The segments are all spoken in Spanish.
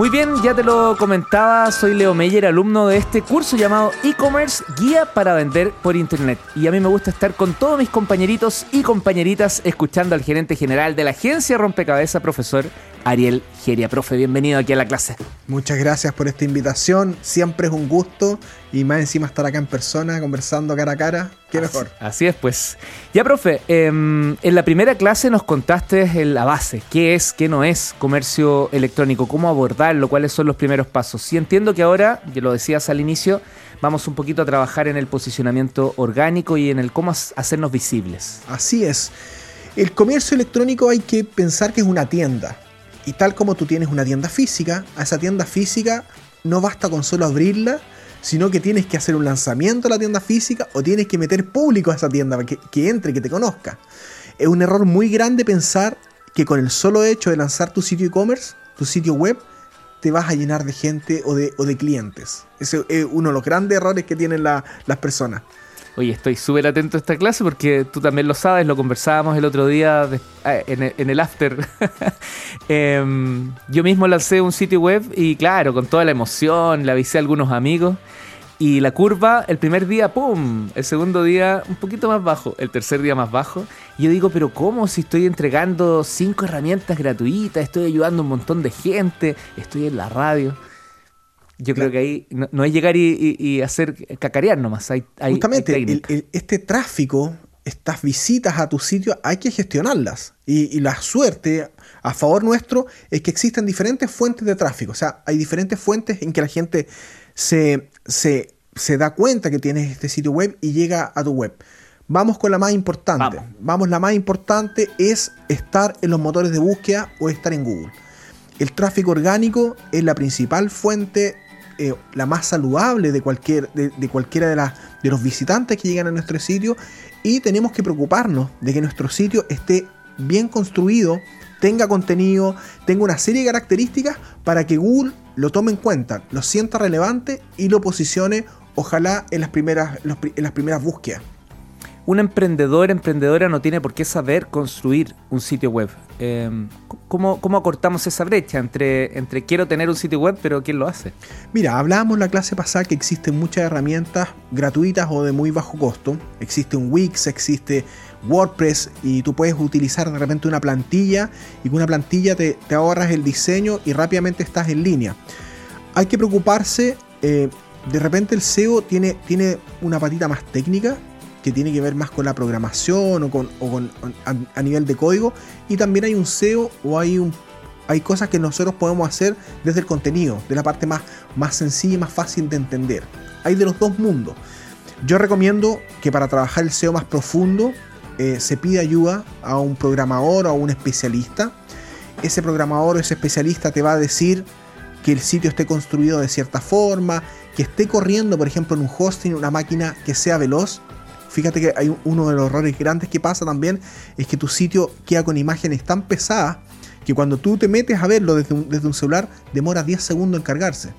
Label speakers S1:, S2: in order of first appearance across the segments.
S1: Muy bien, ya te lo comentaba, soy Leo Meyer, alumno de este curso llamado e-commerce Guía para Vender por Internet. Y a mí me gusta estar con todos mis compañeritos y compañeritas escuchando al gerente general de la agencia Rompecabezas, profesor Ariel Geria. Profe, bienvenido aquí a la clase.
S2: Muchas gracias por esta invitación. Siempre es un gusto y más encima estar acá en persona, conversando cara a cara. Qué mejor.
S1: Así es, pues. Ya, profe, em, en la primera clase nos contaste la base. ¿Qué es, qué no es comercio electrónico? ¿Cómo abordarlo? ¿Cuáles son los primeros pasos? Y entiendo que ahora, ya lo decías al inicio, vamos un poquito a trabajar en el posicionamiento orgánico y en el cómo hacernos visibles.
S2: Así es. El comercio electrónico hay que pensar que es una tienda y tal como tú tienes una tienda física, a esa tienda física no basta con solo abrirla, sino que tienes que hacer un lanzamiento a la tienda física o tienes que meter público a esa tienda para que, entre, que te conozca. Es un error muy grande pensar que con el solo hecho de lanzar tu sitio e-commerce, tu sitio web, te vas a llenar de gente o de, clientes. Ese es uno de los grandes errores que tienen las personas.
S1: Oye, estoy súper atento a esta clase porque tú también lo sabes, lo conversábamos el otro día eh, en, el, after. Em, yo mismo lancé un sitio web y claro, con toda la emoción, le avisé a algunos amigos. Y la curva, el primer día, ¡pum! El segundo día, un poquito más bajo. El tercer día, más bajo. Y yo digo, ¿pero cómo? Si estoy entregando cinco herramientas gratuitas, estoy ayudando a un montón de gente, estoy en la radio. Yo creo que ahí no, es llegar y, hacer cacarear nomás. Hay,
S2: Justamente, este tráfico, estas visitas a tu sitio, hay que gestionarlas. Y, la suerte a favor nuestro es que existen diferentes fuentes de tráfico. O sea, hay diferentes fuentes en que la gente se, se, da cuenta que tienes este sitio web y llega a tu web. Vamos con la más importante. Vamos. Vamos, la más importante es estar en los motores de búsqueda o estar en Google. El tráfico orgánico es la principal fuente eh, la más saludable de, cualquier, de, cualquiera de, de los visitantes que llegan a nuestro sitio y tenemos que preocuparnos de que nuestro sitio esté bien construido, tenga contenido, tenga una serie de características para que Google lo tome en cuenta, lo sienta relevante y lo posicione ojalá en las primeras, en las primeras búsquedas
S1: un emprendedor, emprendedora no tiene por qué saber construir un sitio web. Em, ¿cómo, acortamos esa brecha entre, entre quiero tener un sitio web, pero quién lo hace?
S2: Mira, hablábamos la clase pasada que existen muchas herramientas gratuitas o de muy bajo costo. Existe un Wix, existe WordPress y tú puedes utilizar de repente una plantilla y con una plantilla te, ahorras el diseño y rápidamente estás en línea. Hay que preocuparse. Eh, de repente el SEO tiene, tiene una patita más técnica que tiene que ver más con la programación o con, a, nivel de código. Y también hay un SEO o hay un hay cosas que nosotros podemos hacer desde el contenido, de la parte más, más sencilla y más fácil de entender. Hay de los dos mundos. Yo recomiendo que para trabajar el SEO más profundo eh, se pide ayuda a un programador o a un especialista. Ese programador o ese especialista te va a decir que el sitio esté construido de cierta forma, que esté corriendo, por ejemplo, en un hosting, una máquina que sea veloz Fíjate que hay uno de los errores grandes que pasa también es que tu sitio queda con imágenes tan pesadas que cuando tú te metes a verlo desde un, celular demora 10 segundos en cargarse.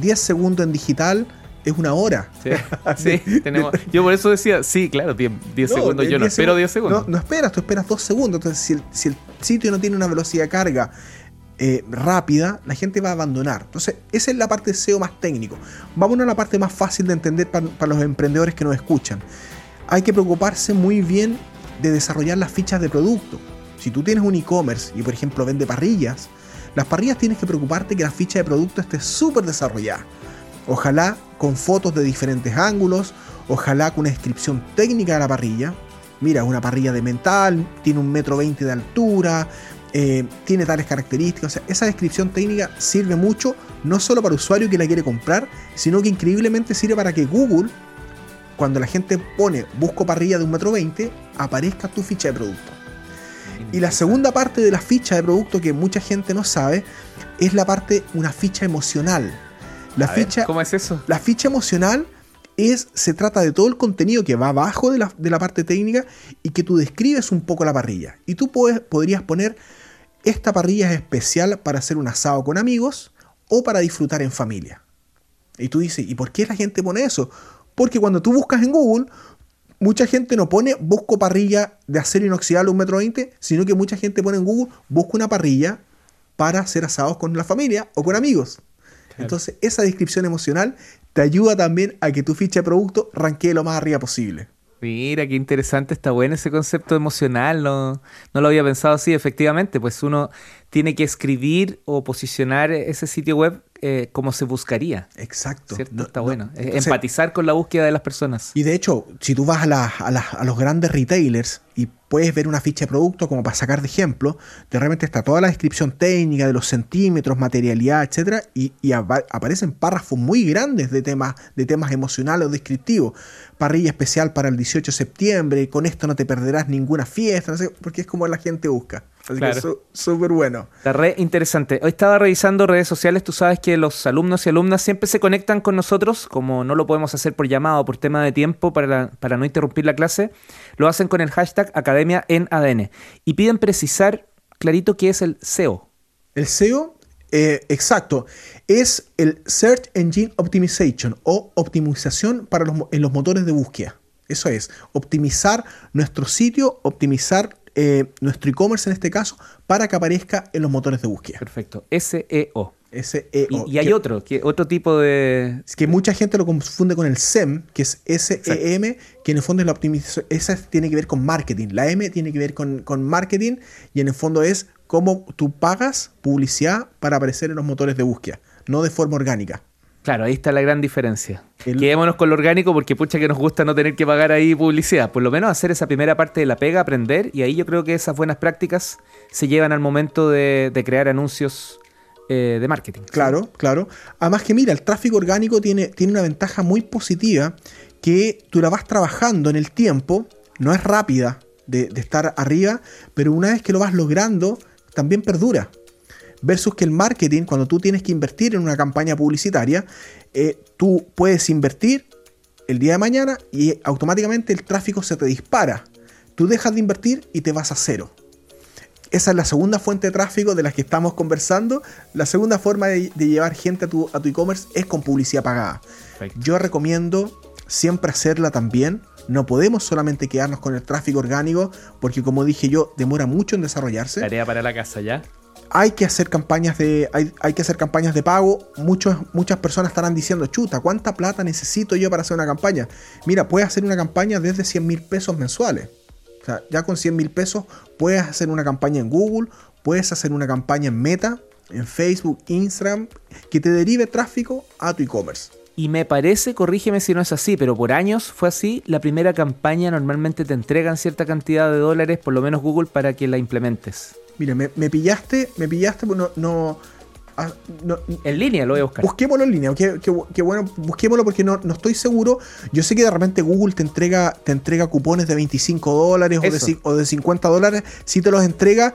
S2: 10 mm. segundos en digital es una hora.
S1: Sí, tenemos, yo por eso decía, sí, claro, 10, segundos, yo no espero 10 segundos.
S2: No, esperas, tú esperas 2 segundos. Entonces, si el, si el, sitio no tiene una velocidad de carga eh, rápida, la gente va a abandonar. Entonces, esa es la parte SEO más técnico. Vámonos a la parte más fácil de entender para, los emprendedores que nos escuchan. Hay que preocuparse muy bien de desarrollar las fichas de producto. Si tú tienes un e-commerce y, por ejemplo, vende parrillas, las parrillas tienes que preocuparte que la ficha de producto esté súper desarrollada. Ojalá con fotos de diferentes ángulos, ojalá con una descripción técnica de la parrilla. Mira, una parrilla de mental, tiene un metro veinte de altura, eh, tiene tales características. esa descripción técnica sirve mucho, no solo para el usuario que la quiere comprar, sino que increíblemente sirve para que Google, cuando la gente pone busco parrilla de un metro veinte, aparezca tu ficha de producto. Y la segunda parte de la ficha de producto que mucha gente no sabe es la parte, una ficha emocional. La ficha,
S1: ¿Cómo es eso?
S2: La ficha emocional es, se trata de todo el contenido que va abajo de la, de la parte técnica y que tú describes un poco la parrilla. Y tú podrías poner esta parrilla es especial para hacer un asado con amigos o para disfrutar en familia. Y tú dices, ¿y por qué la gente pone eso? Porque cuando tú buscas en Google, mucha gente no pone busco parrilla de acero inoxidable un metro veinte, sino que mucha gente pone en Google busco una parrilla para hacer asados con la familia o con amigos. Entonces, esa descripción emocional te ayuda también a que tu ficha de producto ranquee lo más arriba posible.
S1: Mira, qué interesante, está bueno ese concepto emocional, no, no lo había pensado así, efectivamente, pues uno tiene que escribir o posicionar ese sitio web eh, como se buscaría.
S2: Exacto.
S1: está bueno. Empatizar con la búsqueda de las personas.
S2: Y de hecho, si tú vas a, a los grandes retailers y puedes ver una ficha de producto como para sacar de ejemplo, de repente está toda la descripción técnica de los centímetros, materialidad, etcétera, y, aparecen párrafos muy grandes de temas, de temas emocionales o descriptivos. Parrilla especial para el 18 de septiembre, con esto no te perderás ninguna fiesta, no sé, porque es como la gente busca. Así claro. súper bueno.
S1: La red interesante. Hoy estaba revisando redes sociales, tú sabes que los alumnos y alumnas siempre se conectan con nosotros, como no lo podemos hacer por llamado, por tema de tiempo, para, para no interrumpir la clase, lo hacen con el hashtag Academia en ADN. Y piden precisar clarito qué es el SEO.
S2: El SEO, eh, exacto, es el Search Engine Optimization o optimización para los, en los motores de búsqueda. Eso es, optimizar nuestro sitio, optimizar eh, nuestro e-commerce en este caso, para que aparezca en los motores de búsqueda.
S1: Perfecto. SEO.
S2: SEO.
S1: Y, hay otro, que, otro tipo de...
S2: Es que mucha gente lo confunde con el SEM, que es SEM, que en el fondo es la optimización. Esa tiene que ver con marketing. La M tiene que ver con, marketing y en el fondo es cómo tú pagas publicidad para aparecer en los motores de búsqueda, no de forma orgánica.
S1: Claro, ahí está la gran diferencia. Quedémonos con lo orgánico porque pucha que nos gusta no tener que pagar ahí publicidad. Por lo menos hacer esa primera parte de la pega, aprender, y ahí yo creo que esas buenas prácticas se llevan al momento de crear anuncios eh, de marketing.
S2: Claro, claro. Además que mira, el tráfico orgánico tiene, tiene una ventaja muy positiva que tú la vas trabajando en el tiempo, no es rápida de, estar arriba, pero una vez que lo vas logrando, también perdura. Versus que el marketing, cuando tú tienes que invertir en una campaña publicitaria, eh, tú puedes invertir el día de mañana y automáticamente el tráfico se te dispara. Tú dejas de invertir y te vas a cero. Esa es la segunda fuente de tráfico de la que estamos conversando. La segunda forma de, llevar gente a tu, a tu e-commerce es con publicidad pagada. Yo recomiendo siempre hacerla también. No podemos solamente quedarnos con el tráfico orgánico, porque como dije yo, demora mucho en desarrollarse.
S1: Tarea para la casa ya.
S2: Hay que hacer campañas de, hay, hay que hacer campañas de pago. Muchas personas estarán diciendo, chuta, ¿cuánta plata necesito yo para hacer una campaña? Mira, puedes hacer una campaña desde 100 mil pesos mensuales. O sea, ya con 100 mil pesos puedes hacer una campaña en Google, puedes hacer una campaña en Meta, en Facebook, Instagram, que te derive tráfico a tu e-commerce.
S1: Y me parece, corrígeme si no es así, pero por años fue así. La primera campaña normalmente te entregan cierta cantidad de dólares, por lo menos Google, para que la implementes.
S2: Mira, me, pillaste, me pillaste, no, no,
S1: Ah, en línea lo voy a buscar.
S2: Busquémoslo en línea. Qué, bueno, busquémoslo porque no, estoy seguro. Yo sé que de repente Google te entrega, te entrega cupones de 25 dólares o de, 50 dólares. Si te los entrega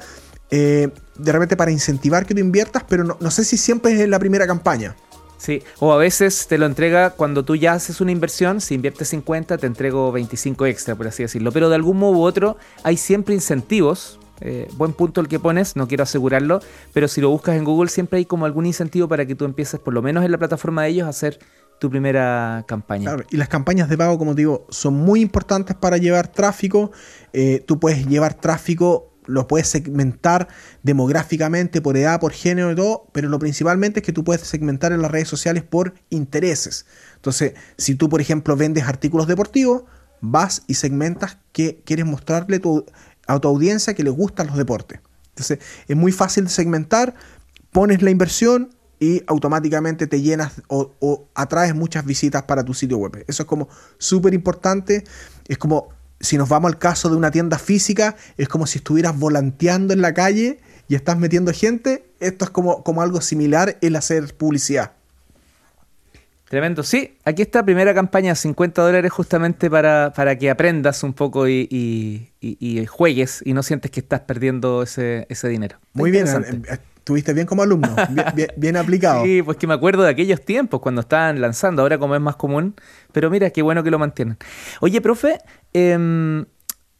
S2: eh, de repente para incentivar que tú inviertas, pero no, sé si siempre es en la primera campaña.
S1: Sí, o a veces te lo entrega cuando tú ya haces una inversión, si inviertes 50 te entrego 25 extra, por así decirlo. Pero de algún modo u otro hay siempre incentivos eh, buen punto el que pones, no quiero asegurarlo, pero si lo buscas en Google siempre hay como algún incentivo para que tú empieces, por lo menos en la plataforma de ellos, a hacer tu primera campaña.
S2: y las campañas de pago, como te digo, son muy importantes para llevar tráfico. Eh, tú puedes llevar tráfico, lo puedes segmentar demográficamente, por edad, por género y todo, pero lo principalmente es que tú puedes segmentar en las redes sociales por intereses. Entonces, si tú, por ejemplo, vendes artículos deportivos, vas y segmentas que quieres mostrarle tu, a tu audiencia que les gustan los deportes. Entonces, es muy fácil de segmentar, pones la inversión y automáticamente te llenas o, atraes muchas visitas para tu sitio web. Eso es como súper importante. Es como, si nos vamos al caso de una tienda física, es como si estuvieras volanteando en la calle y estás metiendo gente. Esto es como, como algo similar el hacer publicidad.
S1: Tremendo. Sí, aquí está primera campaña, 50 dólares justamente para, para que aprendas un poco y, juegues y no sientes que estás perdiendo ese, dinero.
S2: Muy bien, estuviste bien como alumno, bien, aplicado.
S1: Sí, pues que me acuerdo de aquellos tiempos cuando estaban lanzando, ahora como es más común, pero mira, qué bueno que lo mantienen. Oye, profe, em,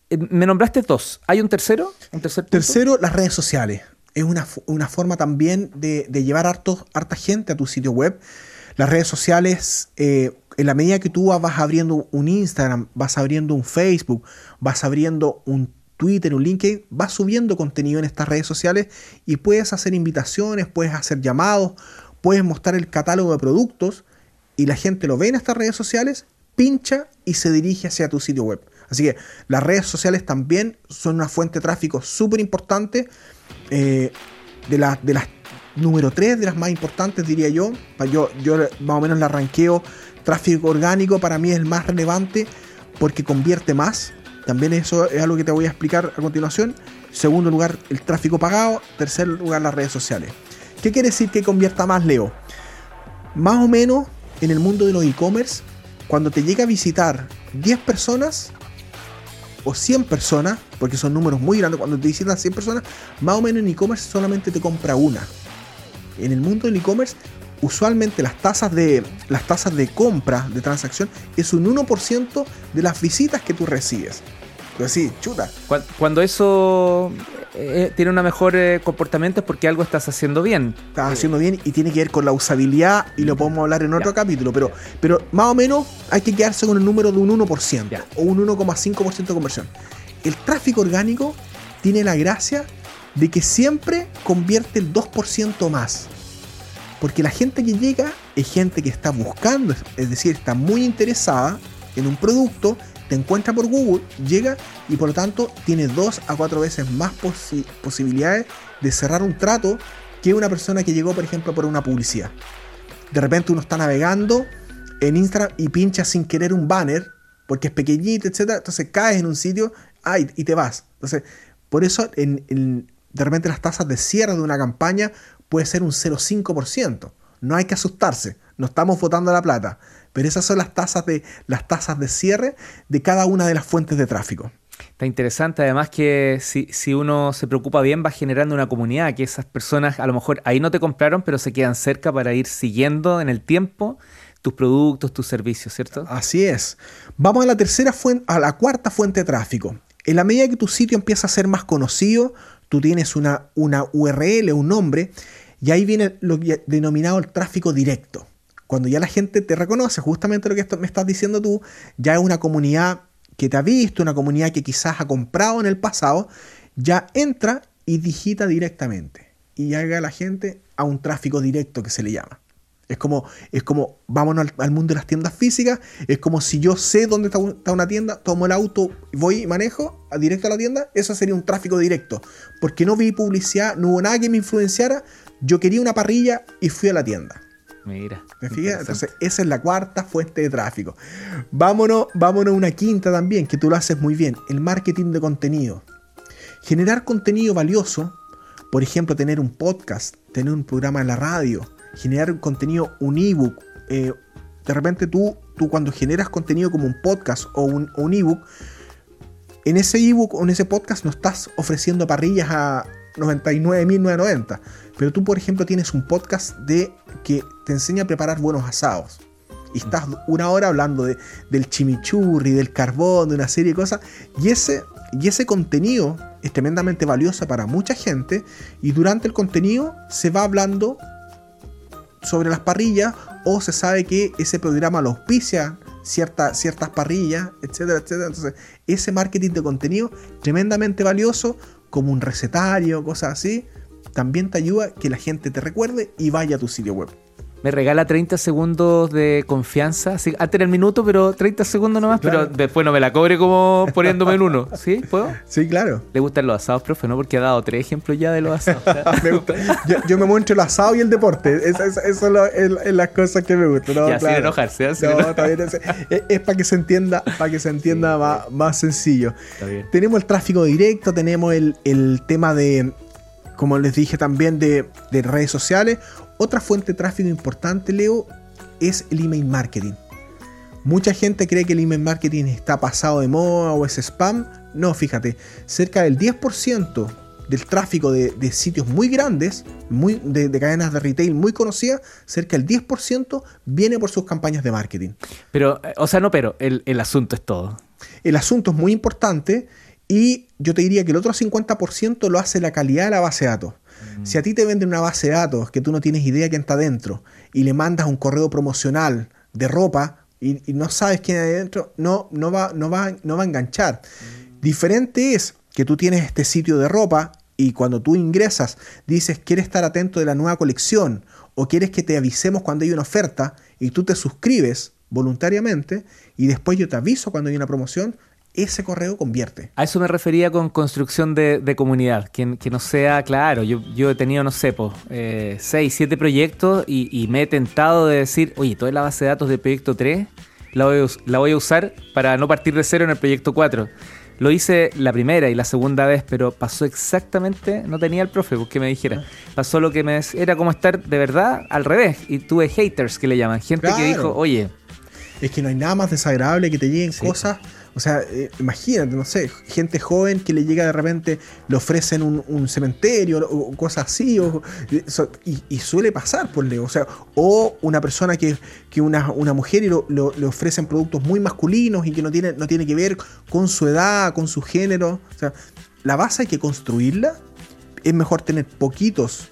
S1: me nombraste dos, ¿hay un tercero? ¿Un
S2: tercer Tercero, las redes sociales. Es una, forma también de, de llevar harto, harta gente a tu sitio web. Las redes sociales, eh, en la medida que tú vas abriendo un Instagram, vas abriendo un Facebook, vas abriendo un Twitter, un LinkedIn, vas subiendo contenido en estas redes sociales y puedes hacer invitaciones, puedes hacer llamados, puedes mostrar el catálogo de productos y la gente lo ve en estas redes sociales, pincha y se dirige hacia tu sitio web. Así que las redes sociales también son una fuente de tráfico súper importante. Eh, de, de las número 3 de las más importantes, diría yo. Yo, yo más o menos la ranqueo. Tráfico orgánico para mí es el más relevante porque convierte más. También eso es algo que te voy a explicar a continuación. Segundo lugar, el tráfico pagado. Tercer lugar, las redes sociales. ¿Qué quiere decir que convierta más, Leo? Más o menos en el mundo de los e-commerce, cuando te llega a visitar 10 personas o 100 personas, porque son números muy grandes, cuando te visitan 100 personas, más o menos en e-commerce solamente te compra una. En el mundo del e-commerce, usualmente las tasas de las tasas de compra de transacción es un 1% de las visitas que tú recibes. Pues sí, chuta.
S1: Cuando eso eh, tiene un mejor eh, comportamiento es porque algo estás haciendo bien.
S2: Estás haciendo bien y tiene que ver con la usabilidad y lo podemos hablar en otro capítulo, pero, pero más o menos hay que quedarse con el número de un 1% o un 1,5% de conversión. El tráfico orgánico tiene la gracia de que siempre convierte el 2% más. Porque la gente que llega es gente que está buscando, es decir, está muy interesada en un producto te encuentra por Google, llega y por lo tanto tiene dos a cuatro veces más posibilidades de cerrar un trato que una persona que llegó, por ejemplo, por una publicidad. De repente uno está navegando en Instagram y pincha sin querer un banner porque es pequeñito, etc. Entonces caes en un sitio y te vas. Entonces, por eso en, de repente las tasas de cierre de una campaña puede ser un 0,5%. No hay que asustarse, no estamos votando la plata. Pero esas son las tasas de, las tasas de cierre de cada una de las fuentes de tráfico.
S1: Está interesante, además que si, si, uno se preocupa bien va generando una comunidad, que esas personas a lo mejor ahí no te compraron, pero se quedan cerca para ir siguiendo en el tiempo tus productos, tus servicios, ¿cierto?
S2: Así es. Vamos a la tercera fuente, a la cuarta fuente de tráfico. En la medida que tu sitio empieza a ser más conocido, tú tienes una, una URL, un nombre, y ahí viene lo denominado el tráfico directo cuando ya la gente te reconoce, justamente lo que me estás diciendo tú, ya es una comunidad que te ha visto, una comunidad que quizás ha comprado en el pasado, ya entra y digita directamente. Y llega la gente a un tráfico directo que se le llama. Es como, es como vámonos al, mundo de las tiendas físicas. Es como si yo sé dónde está, una tienda, tomo el auto, voy y manejo directo a la tienda. Eso sería un tráfico directo. Porque no vi publicidad, no hubo nada que me influenciara. Yo quería una parrilla y fui a la tienda.
S1: Mira.
S2: ¿Me? Entonces, esa es la cuarta fuente de tráfico. Vámonos, vámonos a una quinta también, que tú lo haces muy bien: el marketing de contenido. Generar contenido valioso, por ejemplo, tener un podcast, tener un programa en la radio, generar un contenido, un ebook. Eh, de repente tú, tú cuando generas contenido como un podcast o un, un ebook, en ese ebook o en ese podcast no estás ofreciendo parrillas a 99.990 pero tú, por ejemplo, tienes un podcast de que te enseña a preparar buenos asados. Y estás una hora hablando de, del chimichurri, del carbón, de una serie de cosas. Y ese, y ese contenido es tremendamente valioso para mucha gente. Y durante el contenido se va hablando sobre las parrillas o se sabe que ese programa lo auspicia ciertas parrillas, etcétera, etcétera. Entonces, ese marketing de contenido tremendamente valioso como un recetario, cosas así, también te ayuda que la gente te recuerde y vaya a tu sitio web.
S1: Me regala 30 segundos de confianza, así, antes el minuto, pero 30 segundos nomás, pero después no me la cobre como poniéndome en uno. ¿Sí? ¿Puedo?
S2: Sí, claro.
S1: ¿Le gustan los asados, profe? ¿No? Porque ha dado tres ejemplos ya de los asados.
S2: Yo, me muestro el asado y el deporte. Eso es, las cosas que me gustan. No,
S1: ya, sin enojarse.
S2: no, es, para que se entienda, para que se entienda más, sencillo. Tenemos el tráfico directo, tenemos el, el tema de como les dije también de, redes sociales. Otra fuente de tráfico importante, Leo, es el email marketing. Mucha gente cree que el email marketing está pasado de moda o es spam. No, fíjate, cerca del 10% del tráfico de, sitios muy grandes, muy, de, cadenas de retail muy conocidas, cerca del 10% viene por sus campañas de marketing.
S1: Pero, eh, o sea, no, pero el, el asunto es todo.
S2: El asunto es muy importante y yo te diría que el otro 50% lo hace la calidad de la base de datos. Si a ti te venden una base de datos que tú no tienes idea quién está dentro y le mandas un correo promocional de ropa y, no sabes quién hay dentro, no, no, va, no, va, no va a enganchar. Diferente es que tú tienes este sitio de ropa y cuando tú ingresas dices quieres estar atento de la nueva colección o quieres que te avisemos cuando hay una oferta y tú te suscribes voluntariamente y después yo te aviso cuando hay una promoción, ese correo convierte.
S1: A eso me refería con construcción de, comunidad, que, que, no sea claro. Yo, yo he tenido, no sé, pues, eh, seis, siete proyectos y, me he tentado de decir, oye, toda la base de datos del proyecto 3 la voy, a, la voy a usar para no partir de cero en el proyecto 4. Lo hice la primera y la segunda vez, pero pasó exactamente, no tenía el profe que me dijera. Pasó lo que me era como estar de verdad al revés. Y tuve haters que le llaman, gente que dijo, oye.
S2: Es que no hay nada más desagradable que te lleguen cosas o sea, eh, imagínate, no sé, gente joven que le llega de repente, le ofrecen un, cementerio o, cosas así, y, suele pasar, por leo. O sea, o una persona que, que una, mujer y le ofrecen productos muy masculinos y que no tiene, no tiene que ver con su edad, con su género. O sea, la base hay que construirla. Es mejor tener poquitos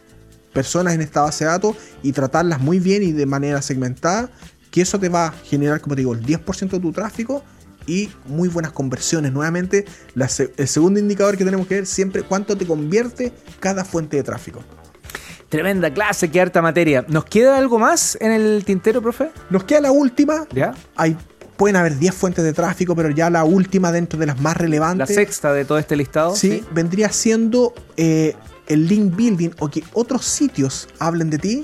S2: personas en esta base de datos y tratarlas muy bien y de manera segmentada, que eso te va a generar, como te digo, el 10% de tu tráfico y muy buenas conversiones. Nuevamente, el segundo indicador que tenemos que ver siempre cuánto te convierte cada fuente de tráfico.
S1: Tremenda clase, qué harta materia. ¿Nos queda algo más en el tintero, profe?
S2: Nos queda la última. ¿Ya? Hay, pueden haber 10 fuentes de tráfico, pero ya la última dentro de las más relevantes.
S1: La sexta de todo este listado.
S2: Sí, vendría siendo eh, el link building o que otros sitios hablen de ti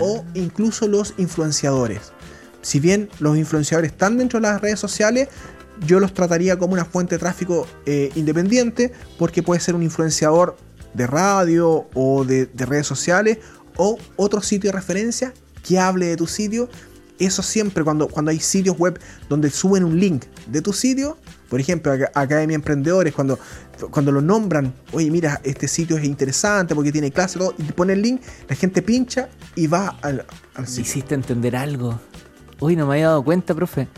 S2: o ah. incluso los influenciadores. Si bien los influenciadores están dentro de las redes sociales, yo los trataría como una fuente de tráfico eh, independiente porque puede ser un influenciador de radio o de, redes sociales o otro sitio de referencia que hable de tu sitio. Eso siempre cuando, cuando hay sitios web donde suben un link de tu sitio, por ejemplo, Academia Emprendedores, cuando, cuando lo nombran, oye, mira, este sitio es interesante porque tiene clase y te pone el link, la gente pincha y va al, al
S1: sitio. Hiciste entender algo. Uy, no me había dado cuenta, profe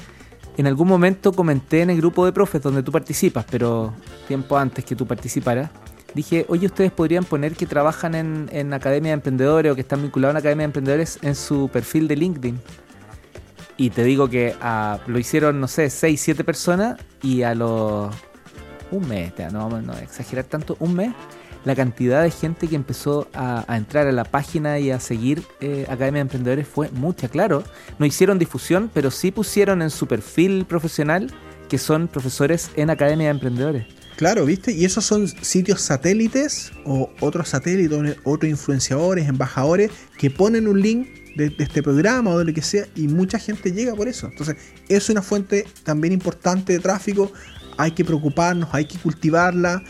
S1: en algún momento comenté en el grupo de profes donde tú participas, pero tiempo antes que tú participaras, dije, oye, ustedes podrían poner que trabajan en, Academia de Emprendedores o que están vinculados a Academia de Emprendedores en su perfil de LinkedIn. Y te digo que ah, lo hicieron, no sé, 6, 7 personas y a los... Un mes, no vamos a exagerar tanto, un mes la cantidad de gente que empezó a, entrar a la página y a seguir eh, Academia de Emprendedores fue mucha, claro. No hicieron difusión, pero sí pusieron en su perfil profesional que son profesores en Academia de Emprendedores.
S2: Claro, ¿viste? Y esos son sitios satélites o otros satélites, otros influenciadores, embajadores que ponen un link de, de, este programa o de lo que sea y mucha gente llega por eso. Entonces, es una fuente también importante de tráfico. Hay que preocuparnos, hay que cultivarla.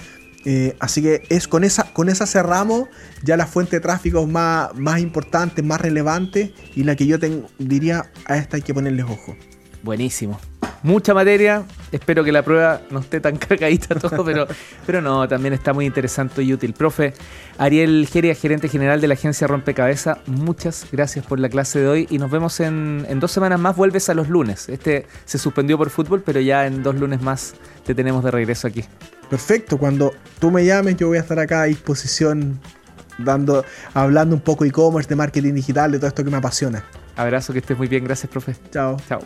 S2: Eh, así que es con esa, con esa cerramos ya la fuente de tráfico más, más importante, más relevante y la que yo diría a esta hay que ponerles ojo.
S1: Buenísimo. Mucha materia. Espero que la prueba no esté tan cargadita todo, pero, pero no, también está muy interesante y útil. Profe, Ariel Geria, gerente general de la agencia Rompecabeza, muchas gracias por la clase de hoy y nos vemos en, en dos semanas más. Vuelves a los lunes. Este se suspendió por fútbol, pero ya en dos lunes más te tenemos de regreso aquí.
S2: Perfecto, cuando tú me llames yo voy a estar acá a disposición dando, hablando un poco de e-commerce, de marketing digital, de todo esto que me apasiona.
S1: Abrazo, que estés muy bien, gracias profe.
S2: Chao.
S1: Chao.